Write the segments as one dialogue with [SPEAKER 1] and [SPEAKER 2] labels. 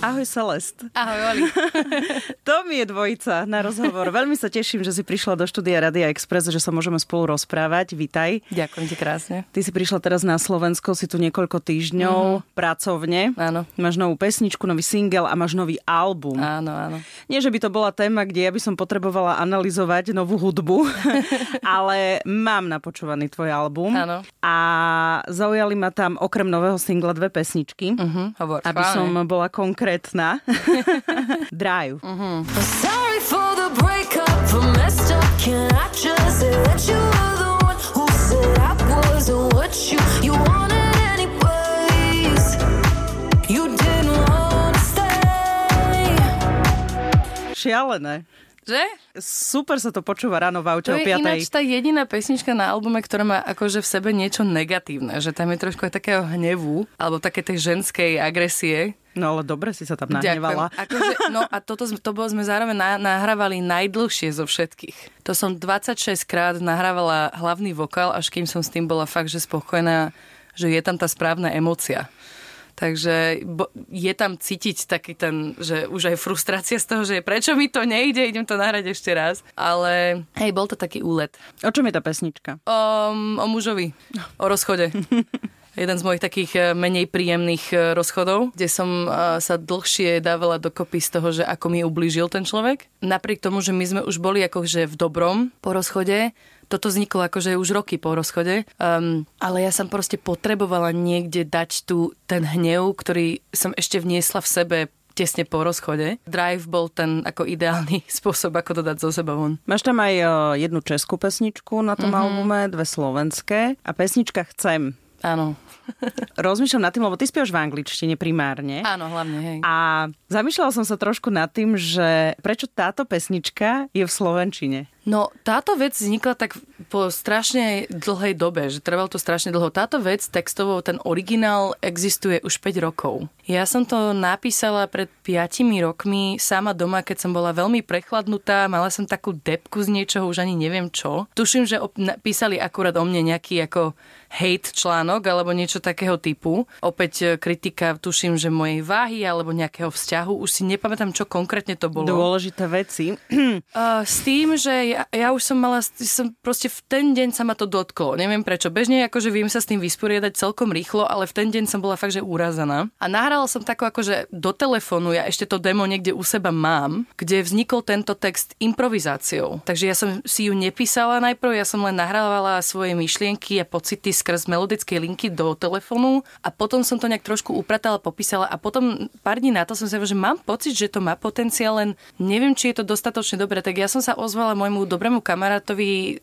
[SPEAKER 1] Ahoj Celest.
[SPEAKER 2] Ahoj Oli.
[SPEAKER 1] to mi je dvojica na rozhovor. Veľmi sa teším, že si prišla do štúdia Radia Express, že sa môžeme spolu rozprávať. Vítaj.
[SPEAKER 2] Ďakujem ti krásne.
[SPEAKER 1] Ty si prišla teraz na Slovensko, si tu niekoľko týždňov mm-hmm. pracovne.
[SPEAKER 2] Áno.
[SPEAKER 1] Máš novú pesničku, nový single a máš nový album.
[SPEAKER 2] Áno, áno.
[SPEAKER 1] Nie, že by to bola téma, kde ja by som potrebovala analyzovať novú hudbu, ale mám napočúvaný tvoj album.
[SPEAKER 2] Áno.
[SPEAKER 1] A zaujali ma tam okrem nového singla dve pesničky.
[SPEAKER 2] Uh-huh, hovor.
[SPEAKER 1] Aby Chváne. som bola konkrétna konkrétna. Drive. Uh-huh. Sorry for the breakup, messed up, can I just say that you were the one who said I wasn't what you, you wanted anyways. You didn't want to stay. Šialené.
[SPEAKER 2] Že?
[SPEAKER 1] Super sa to počúva ráno v aute
[SPEAKER 2] to
[SPEAKER 1] o 5.
[SPEAKER 2] je ináč tá jediná pesnička na albume, ktorá má akože v sebe niečo negatívne. Že tam je trošku aj takého hnevu, alebo také tej ženskej agresie.
[SPEAKER 1] No ale dobre si sa tam nahnevala.
[SPEAKER 2] Akože, no a toto to bolo, sme zároveň na, nahrávali najdlhšie zo všetkých. To som 26 krát nahrávala hlavný vokál, až kým som s tým bola fakt, že spokojná, že je tam tá správna emocia. Takže je tam cítiť taký ten, že už aj frustrácia z toho, že prečo mi to nejde, idem to nahrať ešte raz. Ale hej, bol to taký úlet.
[SPEAKER 1] O čom je tá pesnička?
[SPEAKER 2] O, o mužovi, o rozchode. jeden z mojich takých e, menej príjemných e, rozchodov, kde som e, sa dlhšie dávala dokopy z toho, že ako mi ublížil ten človek. Napriek tomu, že my sme už boli akože v dobrom po rozchode, toto vzniklo akože už roky po rozchode, um, ale ja som proste potrebovala niekde dať tu ten hnev, ktorý som ešte vniesla v sebe tesne po rozchode. Drive bol ten ako ideálny spôsob, ako to dať zo seba von.
[SPEAKER 1] Máš tam aj jednu českú pesničku na tom mm-hmm. albume, dve slovenské a pesnička Chcem.
[SPEAKER 2] Áno.
[SPEAKER 1] Rozmýšľam nad tým, lebo ty spievaš v angličtine primárne.
[SPEAKER 2] Áno, hlavne, hej.
[SPEAKER 1] A zamýšľala som sa trošku nad tým, že prečo táto pesnička je v slovenčine.
[SPEAKER 2] No, táto vec vznikla tak po strašne dlhej dobe, že trvalo to strašne dlho. Táto vec textovo, ten originál existuje už 5 rokov. Ja som to napísala pred 5 rokmi sama doma, keď som bola veľmi prechladnutá, mala som takú depku z niečoho, už ani neviem čo. Tuším, že písali akurát o mne nejaký ako hate článok alebo niečo takého typu. Opäť e, kritika, tuším, že mojej váhy alebo nejakého vzťahu. Už si nepamätám, čo konkrétne to bolo.
[SPEAKER 1] Dôležité veci.
[SPEAKER 2] Uh, s tým, že ja, už som mala, som proste v ten deň sa ma to dotklo. Neviem prečo. Bežne akože viem sa s tým vysporiadať celkom rýchlo, ale v ten deň som bola fakt, že úrazaná. A nahrala som tako akože do telefónu, ja ešte to demo niekde u seba mám, kde vznikol tento text improvizáciou. Takže ja som si ju nepísala najprv, ja som len nahrávala svoje myšlienky a pocity skrz melodické linky do telefónu a potom som to nejak trošku upratala, popísala a potom pár dní na to som si že mám pocit, že to má potenciál, len neviem, či je to dostatočne dobré. Tak ja som sa ozvala môjmu dobrému kamarátovi e,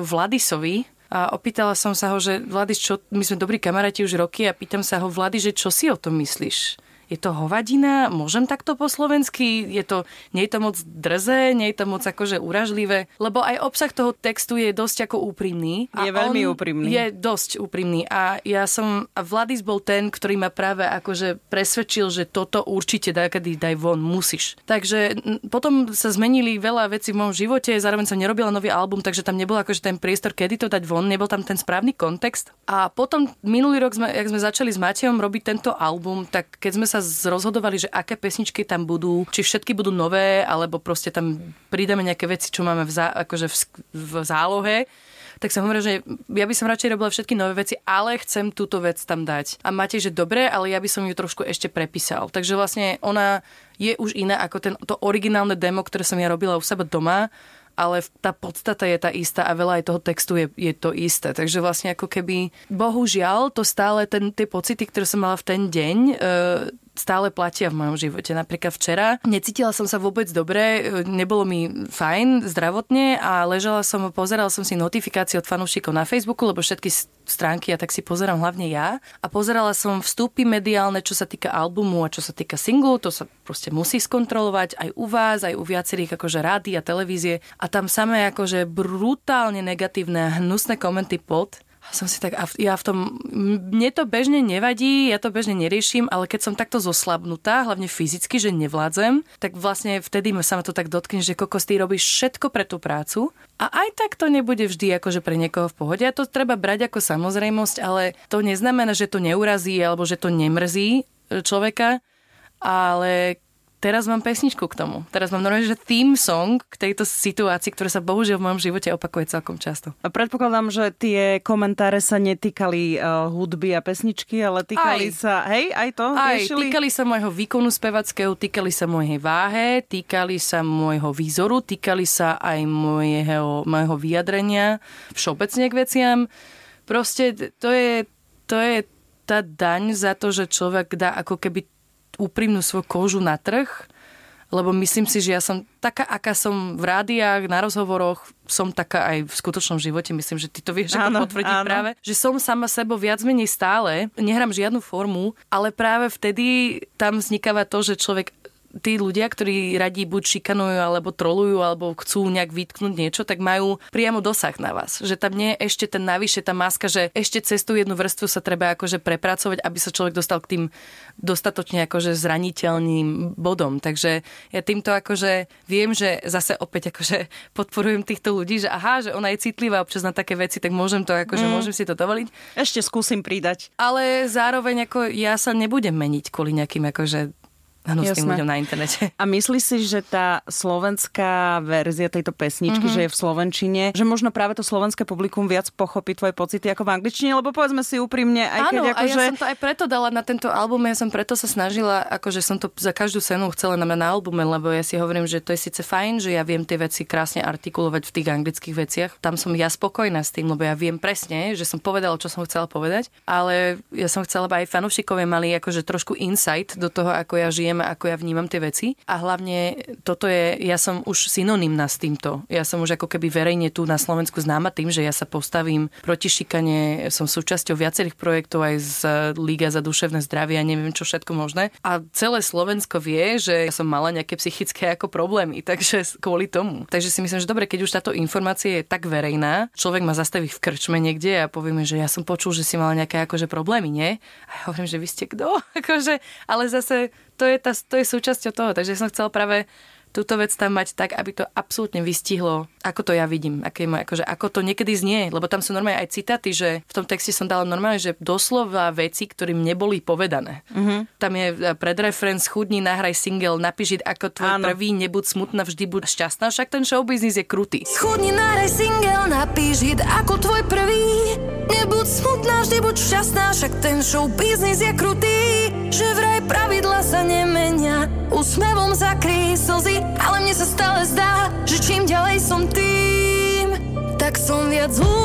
[SPEAKER 2] Vladisovi, a opýtala som sa ho, že Vladis, čo, my sme dobrí kamaráti už roky a pýtam sa ho, Vladi, že čo si o tom myslíš? Je to hovadina, môžem takto po slovensky, je to, nie je to moc drze, nie je to moc akože uražlivé, lebo aj obsah toho textu je dosť ako úprimný.
[SPEAKER 1] Je veľmi úprimný.
[SPEAKER 2] Je dosť úprimný a ja som, a Vladis bol ten, ktorý ma práve akože presvedčil, že toto určite daj, kedy daj von, musíš. Takže potom sa zmenili veľa vecí v mojom živote, zároveň som nerobila nový album, takže tam nebol akože ten priestor, kedy to dať von, nebol tam ten správny kontext. A potom minulý rok, sme, jak sme začali s Matejom robiť tento album, tak keď sme sa sa rozhodovali, že aké pesničky tam budú, či všetky budú nové, alebo proste tam pridáme nejaké veci, čo máme v, zá, akože v, v zálohe, tak som hovorila, že ja by som radšej robila všetky nové veci, ale chcem túto vec tam dať. A máte, že dobre, ale ja by som ju trošku ešte prepísal. Takže vlastne ona je už iná ako ten, to originálne demo, ktoré som ja robila u seba doma ale tá podstata je tá istá a veľa aj toho textu je, je to isté. Takže vlastne ako keby, bohužiaľ, to stále ten, tie pocity, ktoré som mala v ten deň, e, stále platia v mojom živote. Napríklad včera necítila som sa vôbec dobre, nebolo mi fajn zdravotne a ležala som, pozerala som si notifikácie od fanúšikov na Facebooku, lebo všetky stránky ja tak si pozerám hlavne ja. A pozerala som vstupy mediálne, čo sa týka albumu a čo sa týka singlu, to sa proste musí skontrolovať aj u vás, aj u viacerých akože rády a televízie. A tam samé akože brutálne negatívne a hnusné komenty pod som si tak, ja v tom, mne to bežne nevadí, ja to bežne neriešim, ale keď som takto zoslabnutá, hlavne fyzicky, že nevládzem, tak vlastne vtedy sa ma to tak dotkne, že kokos, ty robíš všetko pre tú prácu. A aj tak to nebude vždy akože pre niekoho v pohode. A to treba brať ako samozrejmosť, ale to neznamená, že to neurazí alebo že to nemrzí človeka, ale teraz mám pesničku k tomu. Teraz mám normálne, že theme song k tejto situácii, ktorá sa bohužiaľ v mojom živote opakuje celkom často.
[SPEAKER 1] A predpokladám, že tie komentáre sa netýkali uh, hudby a pesničky, ale týkali aj. sa, hej, aj to
[SPEAKER 2] Aj, riešili? týkali sa môjho výkonu spevackého, týkali sa mojej váhe, týkali sa môjho výzoru, týkali sa aj môjho, môjho vyjadrenia všeobecne k veciam. Proste to je, to je tá daň za to, že človek dá ako keby úprimnú svoju kožu na trh, lebo myslím si, že ja som taká, aká som v rádiách, na rozhovoroch, som taká aj v skutočnom živote, myslím, že ty to vieš áno, ako potvrdiť áno. práve, že som sama sebou viac menej stále, nehrám žiadnu formu, ale práve vtedy tam vznikáva to, že človek tí ľudia, ktorí radi buď šikanujú, alebo trolujú, alebo chcú nejak vytknúť niečo, tak majú priamo dosah na vás. Že tam nie je ešte ten navyše, tá maska, že ešte cez tú jednu vrstvu sa treba akože prepracovať, aby sa človek dostal k tým dostatočne akože zraniteľným bodom. Takže ja týmto akože viem, že zase opäť akože podporujem týchto ľudí, že aha, že ona je citlivá občas na také veci, tak môžem to akože mm. môžem si to dovoliť.
[SPEAKER 1] Ešte skúsim pridať.
[SPEAKER 2] Ale zároveň ako ja sa nebudem meniť kvôli nejakým akože hnusným ľuďom na internete.
[SPEAKER 1] A myslíš si, že tá slovenská verzia tejto pesničky, mm-hmm. že je v slovenčine, že možno práve to slovenské publikum viac pochopí tvoje pocity ako v angličtine, lebo povedzme si úprimne, aj
[SPEAKER 2] keď
[SPEAKER 1] Áno,
[SPEAKER 2] ako, a ja že... som to aj preto dala na tento album, ja som preto sa snažila, akože som to za každú cenu chcela na, na albume, lebo ja si hovorím, že to je síce fajn, že ja viem tie veci krásne artikulovať v tých anglických veciach. Tam som ja spokojná s tým, lebo ja viem presne, že som povedala, čo som chcela povedať, ale ja som chcela, aby aj fanúšikovia mali akože trošku insight do toho, ako ja žijem vieme, ako ja vnímam tie veci. A hlavne toto je, ja som už synonymná s týmto. Ja som už ako keby verejne tu na Slovensku známa tým, že ja sa postavím proti šikane, som súčasťou viacerých projektov aj z Liga za duševné zdravie a neviem čo všetko možné. A celé Slovensko vie, že ja som mala nejaké psychické ako problémy, takže kvôli tomu. Takže si myslím, že dobre, keď už táto informácia je tak verejná, človek ma zastaví v krčme niekde a povieme, že ja som počul, že si mala nejaké akože problémy, nie? A ja hovorím, že vy ste kto? akože, ale zase to je, tá, to je súčasťou toho. Takže som chcela práve túto vec tam mať tak, aby to absolútne vystihlo, ako to ja vidím, aké ma, akože, ako to niekedy znie, lebo tam sú normálne aj citáty, že v tom texte som dala normálne, že doslova veci, ktorým neboli povedané. Mm-hmm. Tam je e, predreferenc, chudni, nahraj single, napíš ako tvoj Áno. prvý, nebuď smutná, vždy buď šťastná, však ten showbiznis je krutý. Schudni, nahraj single, napíš ako tvoj prvý, nebuď smutná, vždy buď šťastná, však ten showbiznis je krutý, že vraj pravidla sa nemenia, úsmevom zakrý slzy ale mne sa stále zdá, že čím ďalej som tým, tak som viac umelá.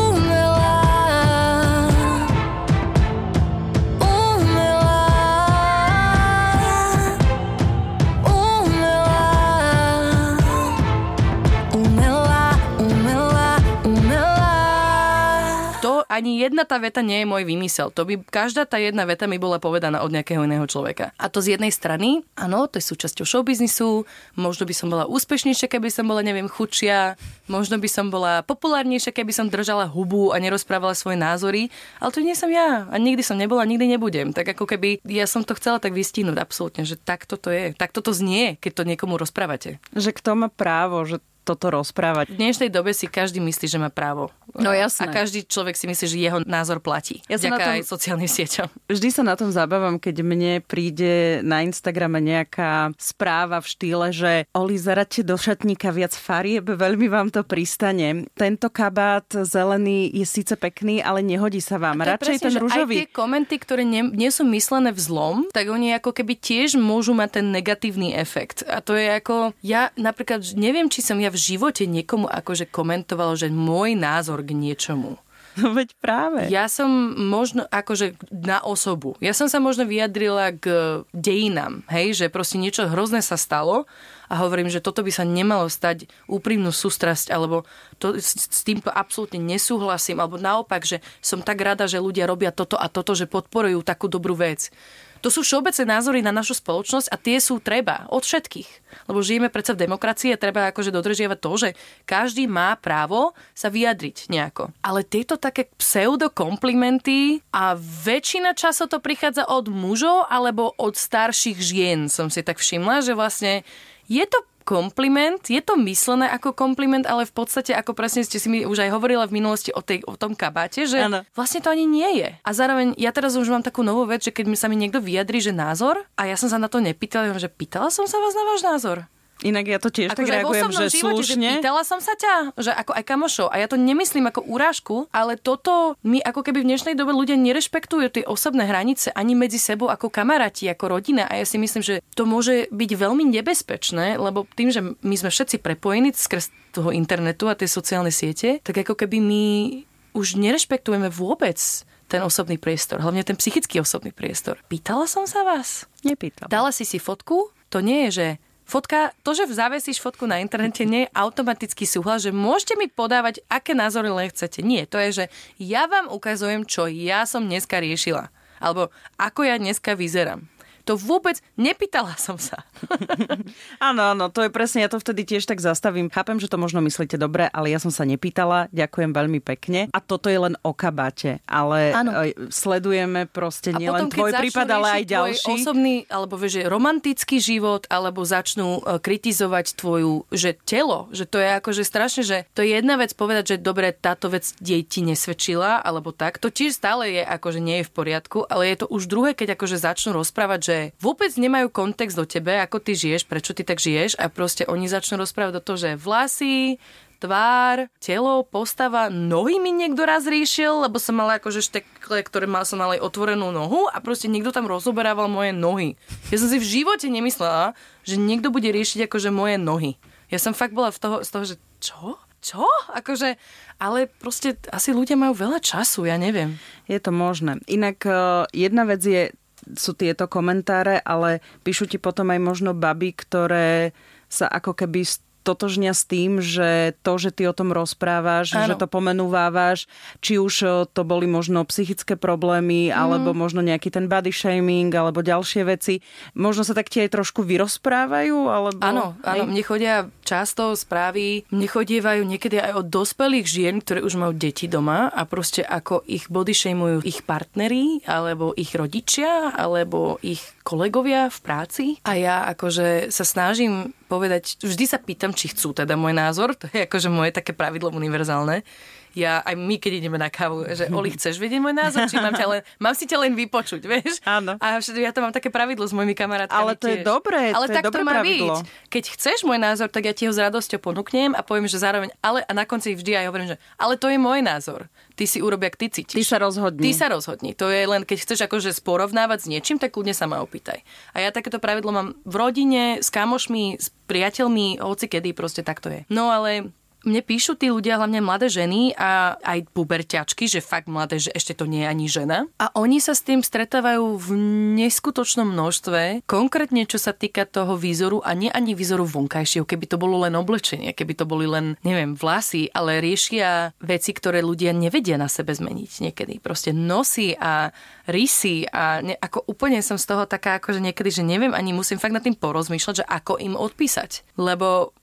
[SPEAKER 2] Ani jedna tá veta nie je môj vymysel. To by, každá tá jedna veta mi bola povedaná od nejakého iného človeka. A to z jednej strany, áno, to je súčasťou showbiznisu, možno by som bola úspešnejšia, keby som bola, neviem, chudšia, možno by som bola populárnejšia, keby som držala hubu a nerozprávala svoje názory, ale to nie som ja a nikdy som nebola, nikdy nebudem. Tak ako keby ja som to chcela tak vystihnúť absolútne, že takto to je, takto to znie, keď to niekomu rozprávate.
[SPEAKER 1] Že kto má právo, že toto rozprávať.
[SPEAKER 2] V dnešnej dobe si každý myslí, že má právo.
[SPEAKER 1] No jasné.
[SPEAKER 2] A každý človek si myslí, že jeho názor platí. Ja na tom, aj sociálnym sieťom.
[SPEAKER 1] Vždy sa na tom zabávam, keď mne príde na Instagrame nejaká správa v štýle, že Oli, zaraďte do šatníka viac farieb, veľmi vám to pristane. Tento kabát zelený je síce pekný, ale nehodí sa vám. Radšej presne, ten rúžový.
[SPEAKER 2] Aj tie komenty, ktoré nie, nie sú myslené v zlom, tak oni ako keby tiež môžu mať ten negatívny efekt. A to je ako, ja napríklad neviem, či som ja v živote niekomu akože komentovalo, že môj názor k niečomu.
[SPEAKER 1] No veď práve.
[SPEAKER 2] Ja som možno akože na osobu. Ja som sa možno vyjadrila k dejinám, hej, že proste niečo hrozné sa stalo a hovorím, že toto by sa nemalo stať úprimnú sústrasť, alebo to, s, s týmto absolútne nesúhlasím, alebo naopak, že som tak rada, že ľudia robia toto a toto, že podporujú takú dobrú vec To sú všeobecné názory na našu spoločnosť a tie sú treba od všetkých. Lebo žijeme predsa v demokracii a treba akože dodržiavať to, že každý má právo sa vyjadriť nejako. Ale tieto také pseudokomplimenty a väčšina času to prichádza od mužov alebo od starších žien, som si tak všimla, že vlastne je to kompliment, je to myslené ako kompliment, ale v podstate, ako presne ste si mi už aj hovorila v minulosti o, tej, o tom kabáte, že ano. vlastne to ani nie je. A zároveň ja teraz už mám takú novú vec, že keď mi sa mi niekto vyjadri, že názor, a ja som sa na to nepýtala, že pýtala som sa vás na váš názor.
[SPEAKER 1] Inak ja to tiež ako tak reagujem, že živote, slušne.
[SPEAKER 2] Že pýtala som sa ťa, že ako aj kamošov. A ja to nemyslím ako urážku, ale toto my ako keby v dnešnej dobe ľudia nerešpektujú tie osobné hranice ani medzi sebou ako kamaráti, ako rodina. A ja si myslím, že to môže byť veľmi nebezpečné, lebo tým, že my sme všetci prepojení skrz toho internetu a tie sociálne siete, tak ako keby my už nerešpektujeme vôbec ten osobný priestor, hlavne ten psychický osobný priestor. Pýtala som sa vás?
[SPEAKER 1] Nepýtala.
[SPEAKER 2] Dala si si fotku? To nie je, že Fotka, to, že zavesíš fotku na internete, nie je automatický súhlas, že môžete mi podávať, aké názory len chcete. Nie, to je, že ja vám ukazujem, čo ja som dneska riešila. Alebo ako ja dneska vyzerám. To vôbec nepýtala som sa.
[SPEAKER 1] Áno, áno, to je presne, ja to vtedy tiež tak zastavím. Chápem, že to možno myslíte dobre, ale ja som sa nepýtala. Ďakujem veľmi pekne. A toto je len o kabáte, ale áno. E, sledujeme proste nielen tvoj prípad, ale aj ďalší.
[SPEAKER 2] osobný, alebo vieš, že romantický život, alebo začnú e, kritizovať tvoju, že telo, že to je akože strašne, že to je jedna vec povedať, že dobre, táto vec jej ti nesvedčila, alebo tak. To tiež stále je akože nie je v poriadku, ale je to už druhé, keď akože začnú rozprávať, že vôbec nemajú kontext do tebe, ako ty žiješ, prečo ty tak žiješ a proste oni začnú rozprávať do toho, že vlasy, tvár, telo, postava, nohy mi niekto raz riešil, lebo som mala akože štekle, ktoré mal som aj otvorenú nohu a proste niekto tam rozoberával moje nohy. Ja som si v živote nemyslela, že niekto bude riešiť akože moje nohy. Ja som fakt bola v toho, z toho, že čo? Čo? Akože, ale proste asi ľudia majú veľa času, ja neviem.
[SPEAKER 1] Je to možné. Inak uh, jedna vec je sú tieto komentáre, ale píšu ti potom aj možno baby, ktoré sa ako keby totožnia s tým, že to, že ty o tom rozprávaš, ano. že to pomenúvávaš, či už e, to boli možno psychické problémy, mm. alebo možno nejaký ten body shaming, alebo ďalšie veci, možno sa tak ti aj trošku vyrozprávajú? Alebo...
[SPEAKER 2] Áno, áno, mne chodia často správy, mne chodievajú niekedy aj od dospelých žien, ktoré už majú deti doma a proste ako ich body shameujú ich partneri, alebo ich rodičia, alebo ich kolegovia v práci. A ja akože sa snažím povedať, vždy sa pýtam, či chcú teda môj názor, to je akože moje také pravidlo univerzálne ja aj my, keď ideme na kávu, že Oli, chceš vedieť môj názor, či mám, ťa len, mám si ťa len vypočuť, vieš?
[SPEAKER 1] Áno.
[SPEAKER 2] A ja to mám také pravidlo s mojimi kamarátkami
[SPEAKER 1] Ale to
[SPEAKER 2] tiež.
[SPEAKER 1] je dobré,
[SPEAKER 2] Ale
[SPEAKER 1] to
[SPEAKER 2] tak
[SPEAKER 1] je dobré
[SPEAKER 2] to má
[SPEAKER 1] pravidlo.
[SPEAKER 2] byť. Keď chceš môj názor, tak ja ti ho s radosťou ponúknem a poviem, že zároveň, ale a na konci vždy aj hovorím, že ale to je môj názor. Ty si urobi, ak ty cítiš.
[SPEAKER 1] Ty sa rozhodni.
[SPEAKER 2] Ty sa rozhodni. To je len, keď chceš akože sporovnávať s niečím, tak kľudne sa ma opýtaj. A ja takéto pravidlo mám v rodine, s kamošmi, s priateľmi, hoci kedy proste takto je. No ale mne píšu tí ľudia, hlavne mladé ženy a aj puberťačky, že fakt mladé, že ešte to nie je ani žena. A oni sa s tým stretávajú v neskutočnom množstve, konkrétne čo sa týka toho výzoru a nie ani výzoru vonkajšieho, keby to bolo len oblečenie, keby to boli len, neviem, vlasy, ale riešia veci, ktoré ľudia nevedia na sebe zmeniť niekedy. Proste nosy a rysy a ne, ako úplne som z toho taká, že niekedy, že neviem, ani musím fakt nad tým porozmýšľať, že ako im odpísať. Lebo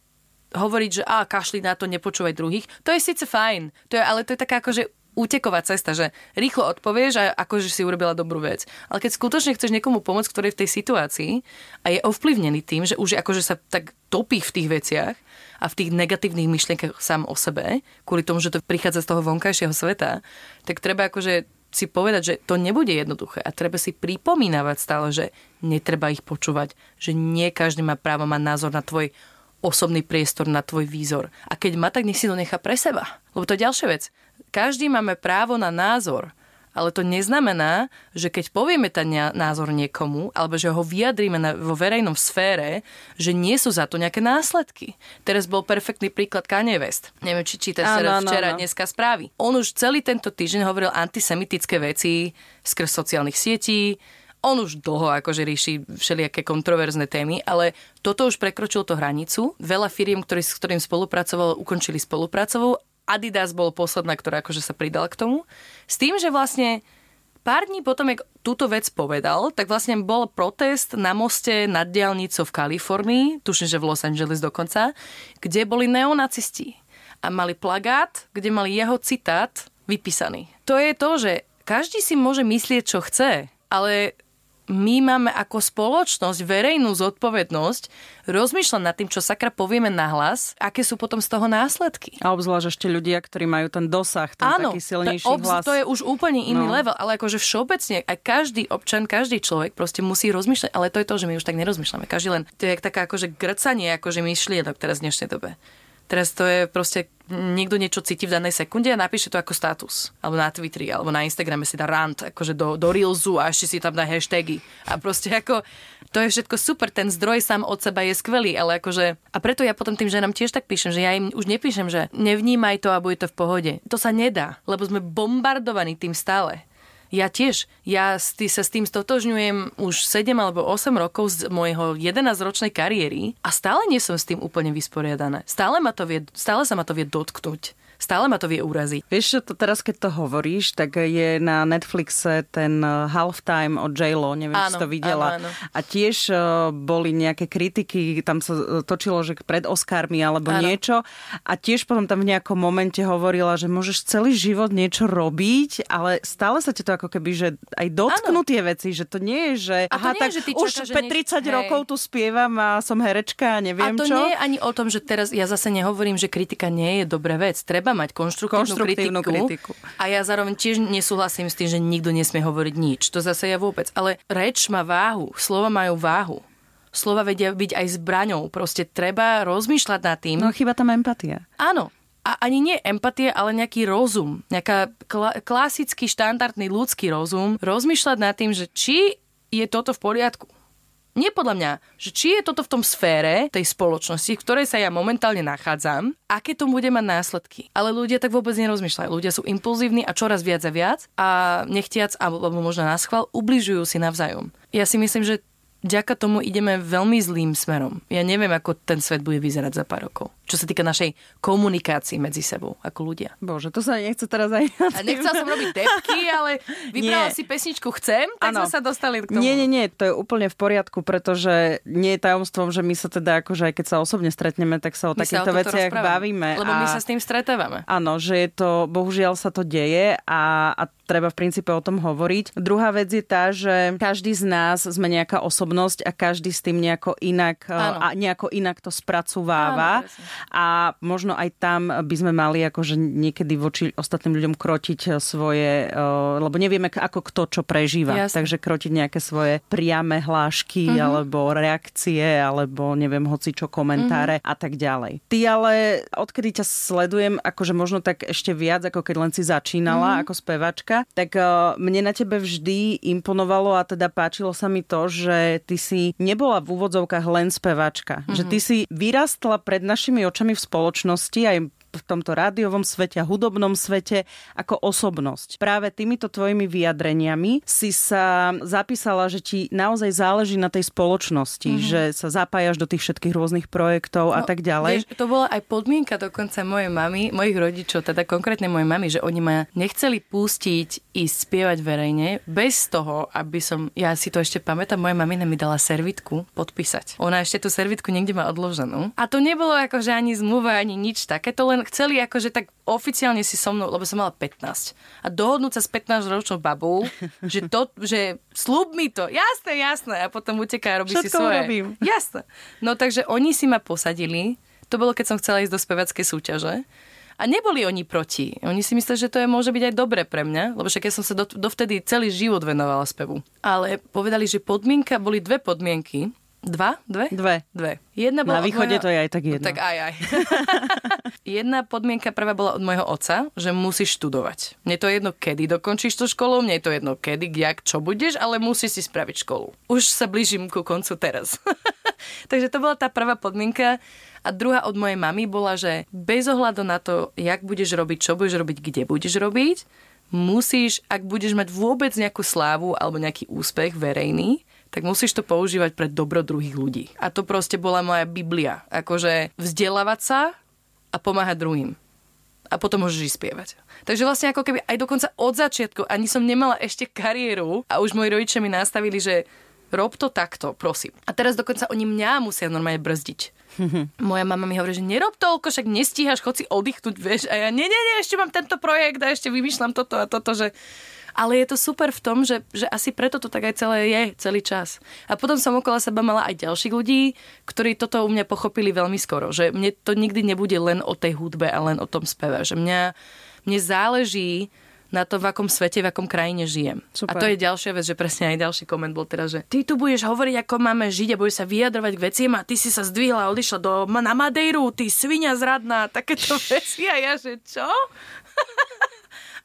[SPEAKER 2] hovoriť, že a kašli na to, nepočúvaj druhých, to je síce fajn, to je, ale to je taká akože úteková cesta, že rýchlo odpovieš a akože si urobila dobrú vec. Ale keď skutočne chceš niekomu pomôcť, ktorý je v tej situácii a je ovplyvnený tým, že už akože sa tak topí v tých veciach a v tých negatívnych myšlienkach sám o sebe, kvôli tomu, že to prichádza z toho vonkajšieho sveta, tak treba akože si povedať, že to nebude jednoduché a treba si pripomínavať stále, že netreba ich počúvať, že nie každý má právo mať názor na tvoj osobný priestor na tvoj výzor. A keď má, tak nech si to nechá pre seba. Lebo to je ďalšia vec. Každý máme právo na názor, ale to neznamená, že keď povieme ten názor niekomu, alebo že ho vyjadríme na, vo verejnom sfére, že nie sú za to nejaké následky. Teraz bol perfektný príklad Kanye West. Neviem, či čítaš sa včera, áno. dneska správy. On už celý tento týždeň hovoril antisemitické veci skrz sociálnych sietí, on už dlho akože rieši všelijaké kontroverzné témy, ale toto už prekročil to hranicu. Veľa firiem, ktorý, s ktorým spolupracoval, ukončili spolupracovou. Adidas bol posledná, ktorá akože sa pridala k tomu. S tým, že vlastne pár dní potom, jak túto vec povedal, tak vlastne bol protest na moste nad diálnicou v Kalifornii, tuším, že v Los Angeles dokonca, kde boli neonacisti a mali plagát, kde mali jeho citát vypísaný. To je to, že každý si môže myslieť, čo chce, ale my máme ako spoločnosť verejnú zodpovednosť rozmýšľať nad tým, čo sakra povieme nahlas, aké sú potom z toho následky.
[SPEAKER 1] A obzvlášť ešte ľudia, ktorí majú ten dosah, ten
[SPEAKER 2] Áno,
[SPEAKER 1] taký silnejší
[SPEAKER 2] to, obz,
[SPEAKER 1] hlas.
[SPEAKER 2] to je už úplne iný
[SPEAKER 1] No.
[SPEAKER 2] level, ale akože všeobecne aj každý občan, každý človek proste musí rozmýšľať, ale to je to, že my už tak nerozmýšľame. Každý len, to je taká akože grcanie, akože myšlienok teraz v dnešnej dobe. Teraz to je proste, niekto niečo cíti v danej sekunde a napíše to ako status. Alebo na Twitteri, alebo na Instagrame si dá rant, akože do, do Reelsu a ešte si tam dá hashtagy. A proste ako, to je všetko super, ten zdroj sám od seba je skvelý, ale akože, a preto ja potom tým ženám tiež tak píšem, že ja im už nepíšem, že nevnímaj to a bude to v pohode. To sa nedá, lebo sme bombardovaní tým stále. Ja tiež, ja sa s tým stotožňujem už 7 alebo 8 rokov z mojho 11-ročnej kariéry a stále nie som s tým úplne vysporiadaná. Stále, ma to vie, stále sa ma to vie dotknúť. Stále ma to vie uraziť.
[SPEAKER 1] Vieš čo, to teraz keď to hovoríš, tak je na Netflixe ten uh, Halftime od J-Lo, neviem, či
[SPEAKER 2] Áno,
[SPEAKER 1] to videla.
[SPEAKER 2] áno, áno.
[SPEAKER 1] A tiež uh, boli nejaké kritiky, tam sa uh, točilo, že pred Oscarmi alebo
[SPEAKER 2] Áno.
[SPEAKER 1] niečo. A tiež potom tam v nejakom momente hovorila, že môžeš celý život niečo robiť, ale stále sa ti to ako keby, že aj dotknú tie veci, že to nie je, že
[SPEAKER 2] A
[SPEAKER 1] aha,
[SPEAKER 2] nie je,
[SPEAKER 1] tak
[SPEAKER 2] že ty
[SPEAKER 1] už
[SPEAKER 2] čakáš, že
[SPEAKER 1] pe-
[SPEAKER 2] nech-
[SPEAKER 1] 30
[SPEAKER 2] hej.
[SPEAKER 1] rokov tu spievam a som herečka a neviem
[SPEAKER 2] a to
[SPEAKER 1] čo.
[SPEAKER 2] nie je ani o tom, že teraz ja zase nehovorím, že kritika nie je dobrá vec. Treba mať konštruktívnu,
[SPEAKER 1] Konštruktívnu kritiku.
[SPEAKER 2] A ja zároveň tiež nesúhlasím s tým, že nikto nesmie hovoriť nič. To zase ja vôbec. Ale reč má váhu. Slova majú váhu. Slova vedia byť aj zbraňou. Proste treba rozmýšľať nad tým.
[SPEAKER 1] No chyba tam empatia.
[SPEAKER 2] Áno. A ani nie empatie, ale nejaký rozum. Nejaká kla- klasický, štandardný ľudský rozum. Rozmýšľať nad tým, že či je toto v poriadku. Nie podľa mňa, že či je toto v tom sfére tej spoločnosti, v ktorej sa ja momentálne nachádzam, aké to bude mať následky. Ale ľudia tak vôbec nerozmýšľajú. Ľudia sú impulzívni a čoraz viac a viac a nechtiac, alebo možno na schvál, ubližujú si navzájom. Ja si myslím, že vďaka tomu ideme veľmi zlým smerom. Ja neviem, ako ten svet bude vyzerať za pár rokov. Čo sa týka našej komunikácii medzi sebou ako ľudia.
[SPEAKER 1] Bože, to sa nechce teraz aj...
[SPEAKER 2] A nechcela som robiť depky, ale vybrala
[SPEAKER 1] Nie.
[SPEAKER 2] si pesničku Chcem, tak
[SPEAKER 1] Áno.
[SPEAKER 2] sme sa dostali k tomu.
[SPEAKER 1] Nie, nie, nie, to je úplne v poriadku, pretože nie je tajomstvom, že my sa teda, akože aj keď sa osobne stretneme, tak sa o
[SPEAKER 2] My sa
[SPEAKER 1] takýchto
[SPEAKER 2] tomto
[SPEAKER 1] veciach
[SPEAKER 2] rozprávame.
[SPEAKER 1] bavíme.
[SPEAKER 2] Lebo my
[SPEAKER 1] a-
[SPEAKER 2] sa s tým stretávame.
[SPEAKER 1] Áno, že je to, bohužiaľ sa to deje a, a treba v princípe o tom hovoriť. Druhá vec je tá, že každý z nás sme nejaká osobnosť a každý s tým nejako inak,
[SPEAKER 2] Áno.
[SPEAKER 1] a nejako inak to spracováva.
[SPEAKER 2] Áno, presne.
[SPEAKER 1] A možno aj tam by sme mali akože niekedy voči ostatným ľuďom krotiť eh, svoje, eh, lebo nevieme ako kto čo prežíva.
[SPEAKER 2] Jasne.
[SPEAKER 1] Takže krotiť nejaké svoje priame hlášky
[SPEAKER 2] Mhm.
[SPEAKER 1] alebo reakcie alebo neviem hoci čo komentáre a tak ďalej. Ty ale odkedy ťa sledujem akože možno tak ešte viac ako keď len si začínala ako spevačka, tak eh, mne na tebe vždy imponovalo a teda páčilo sa mi to, že ty si nebola v úvodzovkách len spevačka. Že ty si vyrastla pred našimi očami v spoločnosti aj v tomto rádiovom svete a hudobnom svete ako osobnosť. Práve týmito tvojimi vyjadreniami si sa zapísala, že ti naozaj záleží na tej spoločnosti, mm-hmm. že sa zapájaš do tých všetkých rôznych projektov a tak ďalej.
[SPEAKER 2] No, Vieš, to bola aj podmienka dokonca mojej mamy, mojich rodičov, teda konkrétne mojej mamy, že oni ma nechceli pustiť ísť spievať verejne bez toho, aby som, ja si to ešte pamätám, moja mamina mi dala servitku podpísať. Ona ešte tú servitku niekde má odloženú. A to nebolo akože ani zmluva, ani nič také, to len chceli akože tak oficiálne si so mnou, lebo som mala 15. A dohodnúť sa s 15-ročnou babou, že, to, že slúb mi to, jasné, jasné, a potom uteká a robí si
[SPEAKER 1] Všetko
[SPEAKER 2] svoje.
[SPEAKER 1] urobím.
[SPEAKER 2] Jasné. No takže oni si ma posadili, to bolo, keď som chcela ísť do spevackej súťaže. A neboli oni proti. Oni si mysleli, že to je, môže byť aj dobre pre mňa, lebo však ja som sa do, dovtedy celý život venovala spevu. Ale povedali, že podmienka, boli dve podmienky. Dva? Dve?
[SPEAKER 1] Dve.
[SPEAKER 2] Dve. Jedna bola
[SPEAKER 1] Na
[SPEAKER 2] od
[SPEAKER 1] východe
[SPEAKER 2] môjho...
[SPEAKER 1] to je aj tak jedno.
[SPEAKER 2] Tak aj, aj. Jedna podmienka prvá bola od môjho otca, že musíš študovať. Mne to je jedno, kedy dokončíš tú školu, mne je to jedno, kedy, jak, čo budeš, ale musíš si spraviť školu. Už sa blížim ku koncu teraz. Takže to bola tá prvá podmienka. A druhá od mojej mamy bola, že bez ohľadu na to, jak budeš robiť, čo budeš robiť, kde budeš robiť, musíš, ak budeš mať vôbec nejakú slávu alebo nejaký úspech verejný, tak musíš to používať pre dobro druhých ľudí. A to proste bola moja Biblia. Akože vzdelávať sa a pomáhať druhým. a potom môžeš ísť spievať. Takže vlastne ako keby aj dokonca od začiatku ani som nemala ešte kariéru a už moji rodičia mi nastavili, že rob to takto, prosím. A teraz dokonca oni mňa musia normálne brzdiť. Moja mama mi hovorí, že nerob toľko, však nestíhaš, chod si oddychnúť, vieš. A ja, nie, nie, nie, ešte mám tento projekt a ešte vymýšľam toto a toto, že... Ale je to super v tom, že, že asi preto to tak aj celé je, celý čas. A potom som okolo seba mala aj ďalších ľudí, ktorí toto u mňa pochopili veľmi skoro. Že mne to nikdy nebude len o tej hudbe a len o tom speve. Že mňa, mne záleží na to, v akom svete, v akom krajine žijem. Super. A to je ďalšia vec, že presne aj ďalší koment bol teraz, že ty tu budeš hovoriť, ako máme žiť a budeš sa vyjadrovať k veciam a ty si sa zdvihla a odišla do, na Madejru, ty svinia zradná, takéto veci a ja, že čo?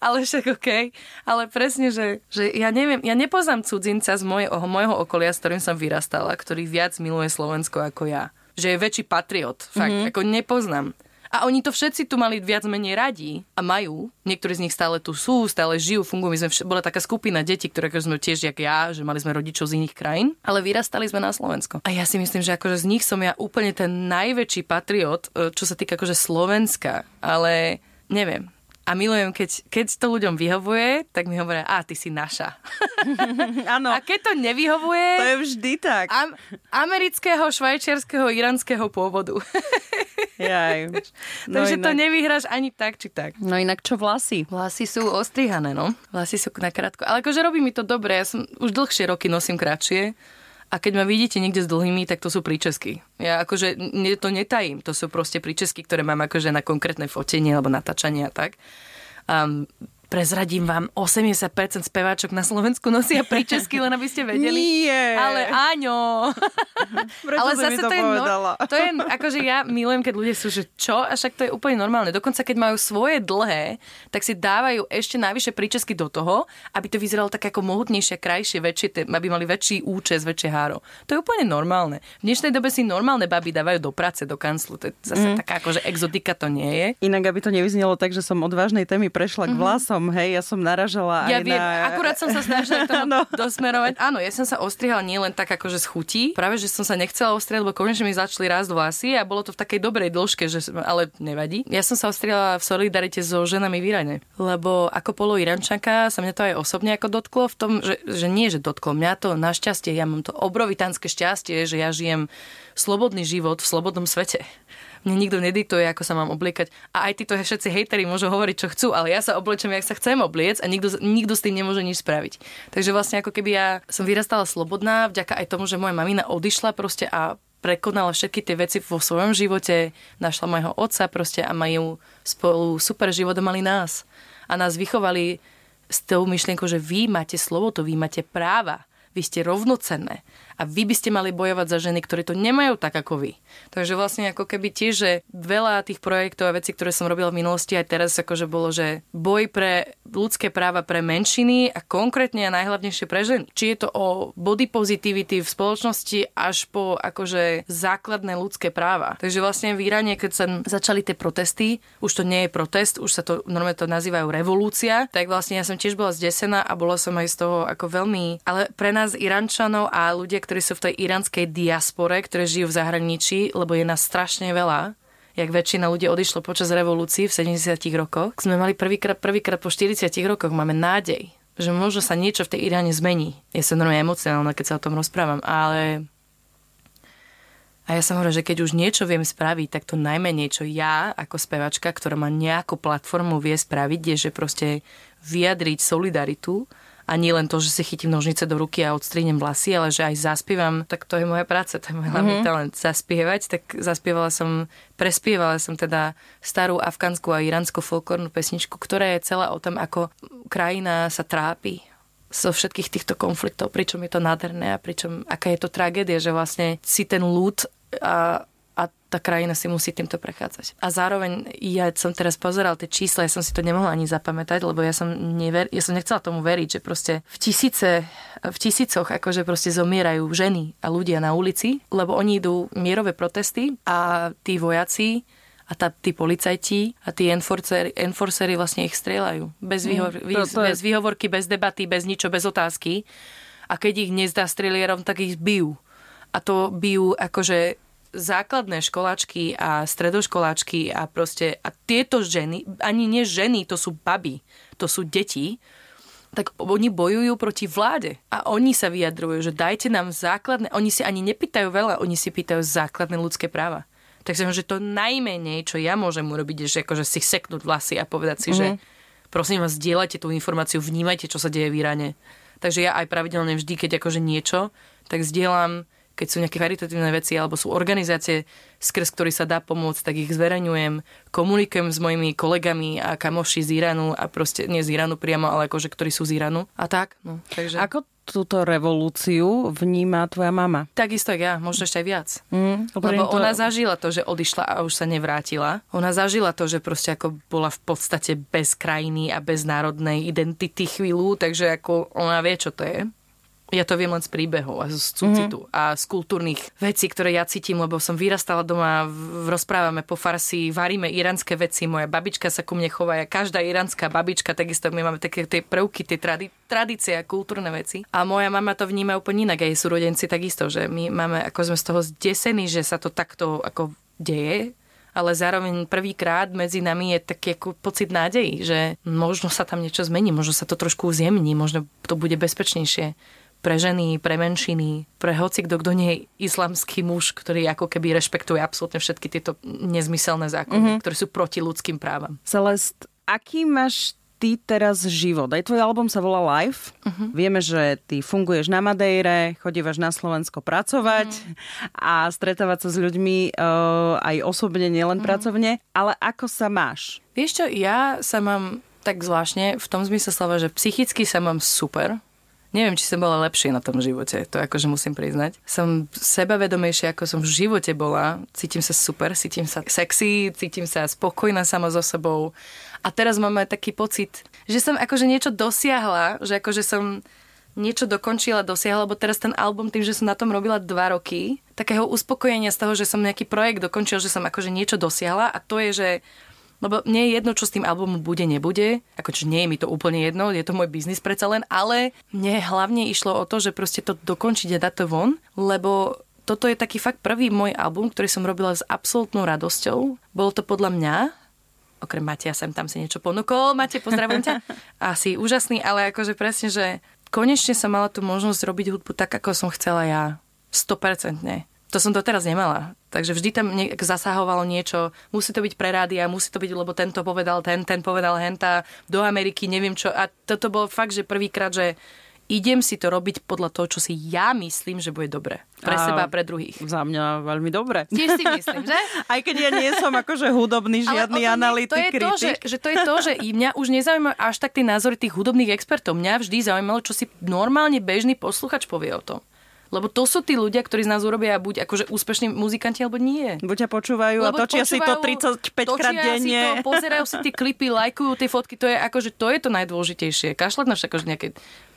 [SPEAKER 2] ale však OK. Ale presne, že, že ja neviem, ja nepoznám cudzinca z mojho, mojho okolia, s ktorým som vyrastala, ktorý viac miluje Slovensko ako ja. Že je väčší patriot. Fakt, mm-hmm. ako nepoznám. A oni to všetci tu mali viac menej radi a majú. Niektorí z nich stále tu sú, stále žijú, fungujú. My sme vš- bola taká skupina detí, ktoré sme tiež, jak ja, že mali sme rodičov z iných krajín, ale vyrastali sme na Slovensko. A ja si myslím, že akože z nich som ja úplne ten najväčší patriot, e, čo sa týka akože Slovenska. Ale neviem, a milujem, keď, keď to ľuďom vyhovuje, tak mi hovoria, a ty si naša.
[SPEAKER 1] Áno.
[SPEAKER 2] a keď to nevyhovuje...
[SPEAKER 1] To je vždy tak.
[SPEAKER 2] Am- amerického, švajčiarského, iránskeho pôvodu.
[SPEAKER 1] Jaj.
[SPEAKER 2] No Takže inak... to nevyhráš ani tak, či tak.
[SPEAKER 1] No inak čo vlasy?
[SPEAKER 2] Vlasy sú ostrihané, no. Vlasy sú na krátko. Ale akože robí mi to dobre. Ja som už dlhšie roky nosím kratšie. A keď ma vidíte niekde s dlhými, tak to sú príčesky. Ja akože to netajím, to sú proste príčesky, ktoré mám akože na konkrétne fotenie alebo natáčanie a tak. Um, prezradím vám, 80% speváčok na Slovensku nosia príčesky, len aby ste vedeli.
[SPEAKER 1] Nie.
[SPEAKER 2] Ale áno.
[SPEAKER 1] Prečo Ale zase to, to je, no,
[SPEAKER 2] to je, akože ja milujem, keď ľudia sú, že čo, a však to je úplne normálne. Dokonca keď majú svoje dlhé, tak si dávajú ešte najvyššie príčesky do toho, aby to vyzeralo tak ako mohutnejšie, krajšie, väčšie, aby mali väčší účes, väčšie háro. To je úplne normálne. V dnešnej dobe si normálne baby dávajú do práce, do kanclu. To je zase mm. taká akože exotika to nie je.
[SPEAKER 1] Inak, aby to nevyznelo tak, že som od vážnej témy prešla k mhm. vlasom, som, hej, ja som naražala
[SPEAKER 2] ja
[SPEAKER 1] aj
[SPEAKER 2] viem,
[SPEAKER 1] na...
[SPEAKER 2] akurát som sa snažila to no. dosmerovať. Áno, ja som sa ostrihala nie len tak akože z chutí, práve že som sa nechcela ostriať, lebo konečne mi začali rásť vlasy a bolo to v takej dobrej dĺžke, že, ale nevadí. Ja som sa ostrihala v solidarite so ženami v Iráne, lebo ako polo Irančanka sa mňa to aj osobne ako dotklo v tom, že, že nie, že dotklo mňa to našťastie, ja mám to obrovitánske šťastie, že ja žijem slobodný život v slobodnom svete mne nikto nediktuje, ako sa mám obliekať. A aj títo všetci hejteri môžu hovoriť, čo chcú, ale ja sa oblečem, jak sa chcem obliec a nikto, nikto s tým nemôže nič spraviť. Takže vlastne ako keby ja som vyrastala slobodná, vďaka aj tomu, že moja mamina odišla proste a prekonala všetky tie veci vo svojom živote, našla môjho otca proste a majú spolu super život a mali nás. A nás vychovali s tou myšlienkou, že vy máte slobodu, vy máte práva, vy ste rovnocenné a vy by ste mali bojovať za ženy, ktoré to nemajú tak ako vy. Takže vlastne ako keby tiež, že veľa tých projektov a vecí, ktoré som robila v minulosti aj teraz, akože bolo, že boj pre ľudské práva pre menšiny a konkrétne a najhlavnejšie pre ženy. Či je to o body positivity v spoločnosti až po akože základné ľudské práva. Takže vlastne v Iráne, keď sa začali tie protesty, už to nie je protest, už sa to normálne to nazývajú revolúcia, tak vlastne ja som tiež bola zdesená a bola som aj z toho ako veľmi, ale pre nás Irančanov a ľudia, ktorí sú v tej iránskej diaspore, ktorí žijú v zahraničí, lebo je nás strašne veľa, jak väčšina ľudí odišlo počas revolúcií v 70 rokoch, sme mali prvýkrát, prvýkrát po 40 rokoch, máme nádej, že možno sa niečo v tej Iráne zmení. Je som normálne emocionálna, keď sa o tom rozprávam, ale a ja som hovorila, že keď už niečo viem spraviť, tak to najmenej, čo ja ako spevačka, ktorá má nejakú platformu vie spraviť, je, že proste vyjadriť solidaritu a nie len to, že si chytím nožnice do ruky a odstrihnem vlasy, ale že aj zaspievam, tak to je moja práca, to je môj hlavný mm-hmm. talent. Zaspievať, tak zaspievala som, prespievala som teda starú afgánsku a iránsku folklórnu pesničku, ktorá je celá o tom, ako krajina sa trápi zo všetkých týchto konfliktov, pričom je to nádherné a pričom aká je to tragédia, že vlastne si ten ľud a a tá krajina si musí týmto prechádzať. A zároveň ja som teraz pozeral tie čísla, ja som si to nemohla ani zapamätať, lebo ja som, never, ja som nechcela tomu veriť, že proste v tisíce, v tisícoch akože proste zomierajú ženy a ľudia na ulici, lebo oni idú mierové protesty a tí vojaci a tá, tí policajti a tí enforcery, enforcery vlastne ich strieľajú. Bez, výhovor, mm, to, to bez je... výhovorky, bez debaty, bez ničo, bez otázky. A keď ich nezdá strelierom, tak ich bijú. A to bijú akože základné školáčky a stredoškoláčky a proste a tieto ženy, ani nie ženy, to sú baby, to sú deti, tak oni bojujú proti vláde a oni sa vyjadrujú, že dajte nám základné, oni si ani nepýtajú veľa, oni si pýtajú základné ľudské práva. Takže že to najmenej, čo ja môžem urobiť, je, že akože si seknúť vlasy a povedať si, mm-hmm. že mhm. prosím vás, zdieľajte tú informáciu, vnímajte, čo sa deje v Iráne. Takže ja aj pravidelne vždy, keď akože niečo, tak zdieľam keď sú nejaké charitatívne veci alebo sú organizácie, skrz ktorý sa dá pomôcť, tak ich zverejňujem, komunikujem s mojimi kolegami a kamoši z Iránu a proste nie z Iránu priamo, ale akože ktorí sú z Iránu a tak. No, takže...
[SPEAKER 1] Ako túto revolúciu vníma tvoja mama?
[SPEAKER 2] Takisto ja, možno ešte aj viac. Mm, Lebo to... ona zažila to, že odišla a už sa nevrátila. Ona zažila to, že proste ako bola v podstate bez krajiny a bez národnej identity chvíľu, takže ako ona vie, čo to je. Ja to viem len z príbehov a z súcitu mm-hmm. a z kultúrnych vecí, ktoré ja cítim, lebo som vyrastala doma, v, rozprávame po farsi, varíme iránske veci, moja babička sa ku mne chová, každá iránska babička, takisto my máme také tie prvky, tie tradi- tradície a kultúrne veci. A moja mama to vníma úplne inak, aj súrodenci takisto, že my máme, ako sme z toho zdesení, že sa to takto ako deje, ale zároveň prvýkrát medzi nami je taký ako pocit nádejí, že možno sa tam niečo zmení, možno sa to trošku uzjemní, možno to bude bezpečnejšie pre ženy, pre menšiny, pre hoci kto, kto nie je islamský muž, ktorý ako keby rešpektuje absolútne všetky tieto nezmyselné zákony, mm-hmm. ktoré sú proti ľudským právam.
[SPEAKER 1] Celest, aký máš ty teraz život? Aj tvoj album sa volá Life. Uh-huh. Vieme, že ty funguješ na Madejre, chodívaš na Slovensko pracovať uh-huh. a stretávať sa s ľuďmi uh, aj osobne, nielen uh-huh. pracovne. Ale ako sa máš?
[SPEAKER 2] Vieš čo, ja sa mám tak zvláštne v tom zmysle slova, že psychicky sa mám super Neviem, či som bola lepšie na tom živote, to akože musím priznať. Som sebavedomejšia, ako som v živote bola. Cítim sa super, cítim sa sexy, cítim sa spokojná sama so sebou. A teraz mám aj taký pocit, že som akože niečo dosiahla, že akože som niečo dokončila, dosiahla, lebo teraz ten album, tým, že som na tom robila dva roky, takého uspokojenia z toho, že som nejaký projekt dokončil, že som akože niečo dosiahla a to je, že lebo mne je jedno, čo s tým albumom bude, nebude. Ako čo nie je mi to úplne jedno, je to môj biznis predsa len, ale mne hlavne išlo o to, že proste to dokončiť a dať to von, lebo toto je taký fakt prvý môj album, ktorý som robila s absolútnou radosťou. Bolo to podľa mňa, okrem Matia sem tam si niečo ponúkol. Mate, pozdravujem ťa. Asi úžasný, ale akože presne, že konečne som mala tú možnosť robiť hudbu tak, ako som chcela ja. 100%. To som doteraz nemala. Takže vždy tam nejak zasahovalo niečo, musí to byť pre rádia, musí to byť, lebo tento povedal ten, ten povedal henta, do Ameriky, neviem čo. A toto bolo fakt, že prvýkrát, že idem si to robiť podľa toho, čo si ja myslím, že bude dobre. Pre a seba a pre druhých.
[SPEAKER 1] Za mňa veľmi dobre.
[SPEAKER 2] Tiež si myslím, že?
[SPEAKER 1] Aj keď ja nie som akože hudobný, žiadny analytik, to je
[SPEAKER 2] kritik. To, že, že to je to, že mňa už nezaujíma až tak tie názory tých hudobných expertov. Mňa vždy zaujímalo, čo si normálne bežný posluchač povie o tom. Lebo to sú tí ľudia, ktorí z nás urobia buď akože úspešní muzikanti, alebo nie.
[SPEAKER 1] Buď ťa počúvajú Lebo a točia počúvajú, si to 35 krát denne.
[SPEAKER 2] Si to, pozerajú si tie klipy, lajkujú tie fotky, to je akože to je to najdôležitejšie. Kašľať na že nejaké,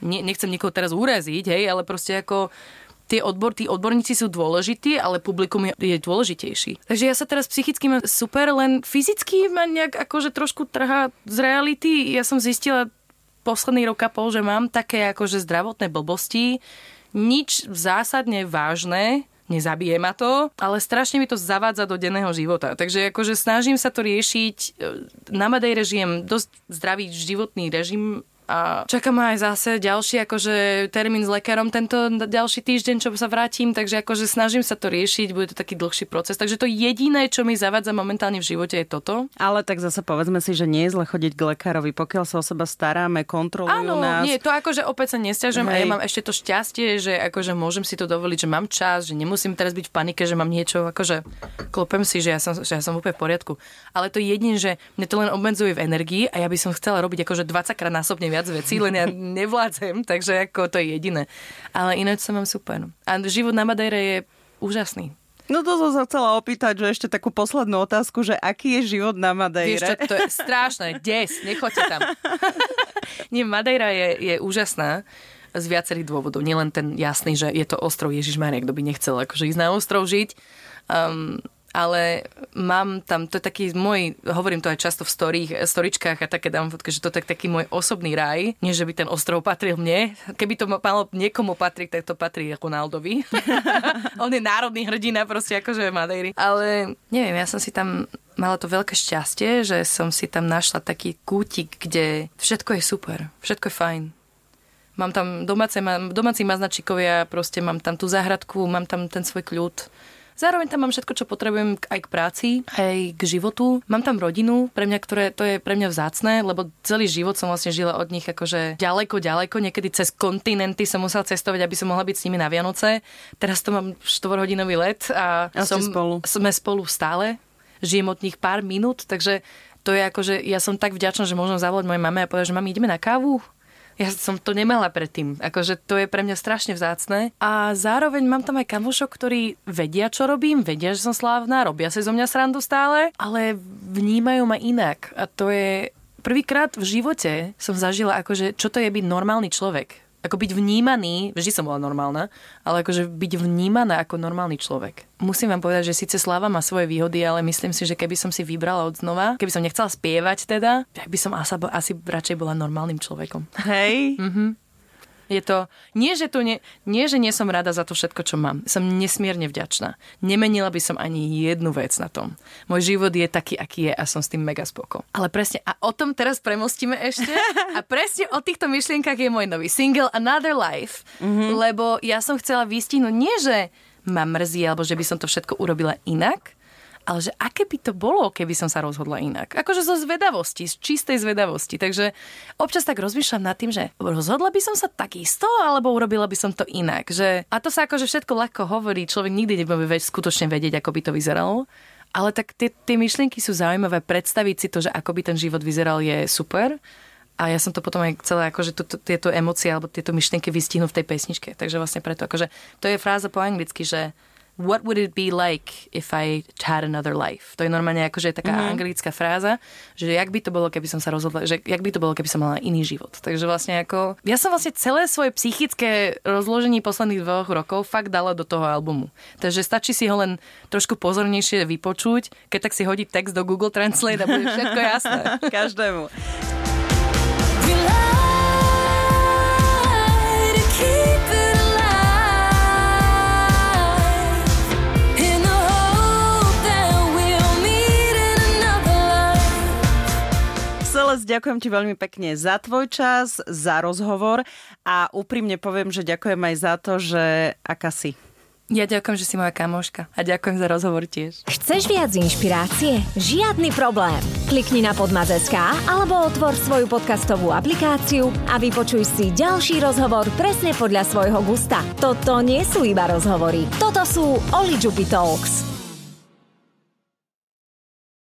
[SPEAKER 2] ne, nechcem nikoho teraz uraziť, hej, ale proste ako tie odbor, tí odborníci sú dôležití, ale publikum je, je dôležitejší. Takže ja sa teraz psychicky mám super, len fyzicky ma nejak akože trošku trhá z reality. Ja som zistila posledný rok a pol, že mám také akože zdravotné blbosti, nič zásadne vážne, nezabije ma to, ale strašne mi to zavádza do denného života. Takže akože snažím sa to riešiť. Na Madejre žijem dosť zdravý životný režim, a čaká ma aj zase ďalší akože termín s lekárom tento ďalší týždeň, čo sa vrátim, takže akože snažím sa to riešiť, bude to taký dlhší proces. Takže to jediné, čo mi zavádza momentálne v živote je toto.
[SPEAKER 1] Ale tak zase povedzme si, že nie je zle chodiť k lekárovi, pokiaľ sa o seba staráme, kontrolujú
[SPEAKER 2] Áno,
[SPEAKER 1] nás.
[SPEAKER 2] nie, to akože opäť sa nestiažujem a ja mám ešte to šťastie, že akože môžem si to dovoliť, že mám čas, že nemusím teraz byť v panike, že mám niečo, akože klopem si, že ja som, že ja som úplne v poriadku. Ale to jedine, že mne to len obmedzuje v energii a ja by som chcela robiť akože 20 krát násobne viac vecí, len ja nevládzem, takže ako to je jediné. Ale ináč sa mám super. A život na Madeire je úžasný.
[SPEAKER 1] No to som sa chcela opýtať, že ešte takú poslednú otázku, že aký je život na Madeire?
[SPEAKER 2] Vieš čo, to je strašné, des, nechoďte tam. Nie, Madeira je, je úžasná z viacerých dôvodov. Nielen ten jasný, že je to ostrov Ježiš Maria, kto by nechcel akože ísť na ostrov žiť. Um, ale mám tam, to je taký môj, hovorím to aj často v story, storičkách a také dám fotky, že to je tak, taký môj osobný raj, nie že by ten ostrov patril mne. Keby to malo niekomu patriť, tak to patrí Ronaldovi. On je národný hrdina proste akože Madejry. Ale neviem, ja som si tam mala to veľké šťastie, že som si tam našla taký kútik, kde všetko je super, všetko je fajn. Mám tam domáce, domáci maznačikovia, proste mám tam tú záhradku, mám tam ten svoj kľud Zároveň tam mám všetko, čo potrebujem aj k práci, aj k životu. Mám tam rodinu, pre mňa, ktoré to je pre mňa vzácne, lebo celý život som vlastne žila od nich akože ďaleko, ďaleko, niekedy cez kontinenty som musela cestovať, aby som mohla byť s nimi na Vianoce. Teraz to mám 4-hodinový let a, a som, spolu. sme spolu stále. Žijem od nich pár minút, takže to je ako, že ja som tak vďačná, že môžem zavolať mojej mame a povedať, že mami, ideme na kávu? Ja som to nemala predtým. Akože to je pre mňa strašne vzácne. A zároveň mám tam aj kamošok, ktorí vedia, čo robím, vedia, že som slávna, robia si zo mňa srandu stále, ale vnímajú ma inak. A to je prvýkrát v živote som zažila, akože, čo to je byť normálny človek ako byť vnímaný, vždy som bola normálna, ale akože byť vnímaná ako normálny človek. Musím vám povedať, že síce sláva má svoje výhody, ale myslím si, že keby som si vybrala od znova, keby som nechcela spievať teda, tak by som asi, asi radšej bola normálnym človekom.
[SPEAKER 1] Hej.
[SPEAKER 2] mhm. Je to, nie že, to nie, nie, že nie som rada za to všetko, čo mám. Som nesmierne vďačná. Nemenila by som ani jednu vec na tom. Môj život je taký, aký je a som s tým mega spoko. Ale presne, a o tom teraz premostíme ešte. A presne o týchto myšlienkach je môj nový single Another Life. Mm-hmm. Lebo ja som chcela vystihnúť nie, že ma mrzí, alebo že by som to všetko urobila inak, ale že aké by to bolo, keby som sa rozhodla inak. Akože zo zvedavosti, z čistej zvedavosti. Takže občas tak rozmýšľam nad tým, že rozhodla by som sa takisto, alebo urobila by som to inak. Že, a to sa akože všetko ľahko hovorí, človek nikdy nebude skutočne vedieť, ako by to vyzeralo. Ale tak tie, tie myšlienky sú zaujímavé, predstaviť si to, že ako by ten život vyzeral je super. A ja som to potom aj celé, akože to, tieto emócie alebo tieto myšlienky vystihnú v tej pesničke. Takže vlastne preto, akože to je fráza po anglicky, že what would it be like if I had another life? To je normálne akože taká mm-hmm. anglická fráza, že jak by to bolo, keby som sa rozhodla, že jak by to bolo, keby som mala iný život. Takže vlastne ako, ja som vlastne celé svoje psychické rozloženie posledných dvoch rokov fakt dala do toho albumu. Takže stačí si ho len trošku pozornejšie vypočuť, keď tak si hodí text do Google Translate a bude všetko jasné.
[SPEAKER 1] Každému. Celes, ďakujem ti veľmi pekne za tvoj čas, za rozhovor a úprimne poviem, že ďakujem aj za to, že aká si.
[SPEAKER 2] Ja ďakujem, že si moja kamoška a ďakujem za rozhovor tiež.
[SPEAKER 3] Chceš viac inšpirácie? Žiadny problém. Klikni na podmaz.sk alebo otvor svoju podcastovú aplikáciu a vypočuj si ďalší rozhovor presne podľa svojho gusta. Toto nie sú iba rozhovory, toto sú Oli Talks.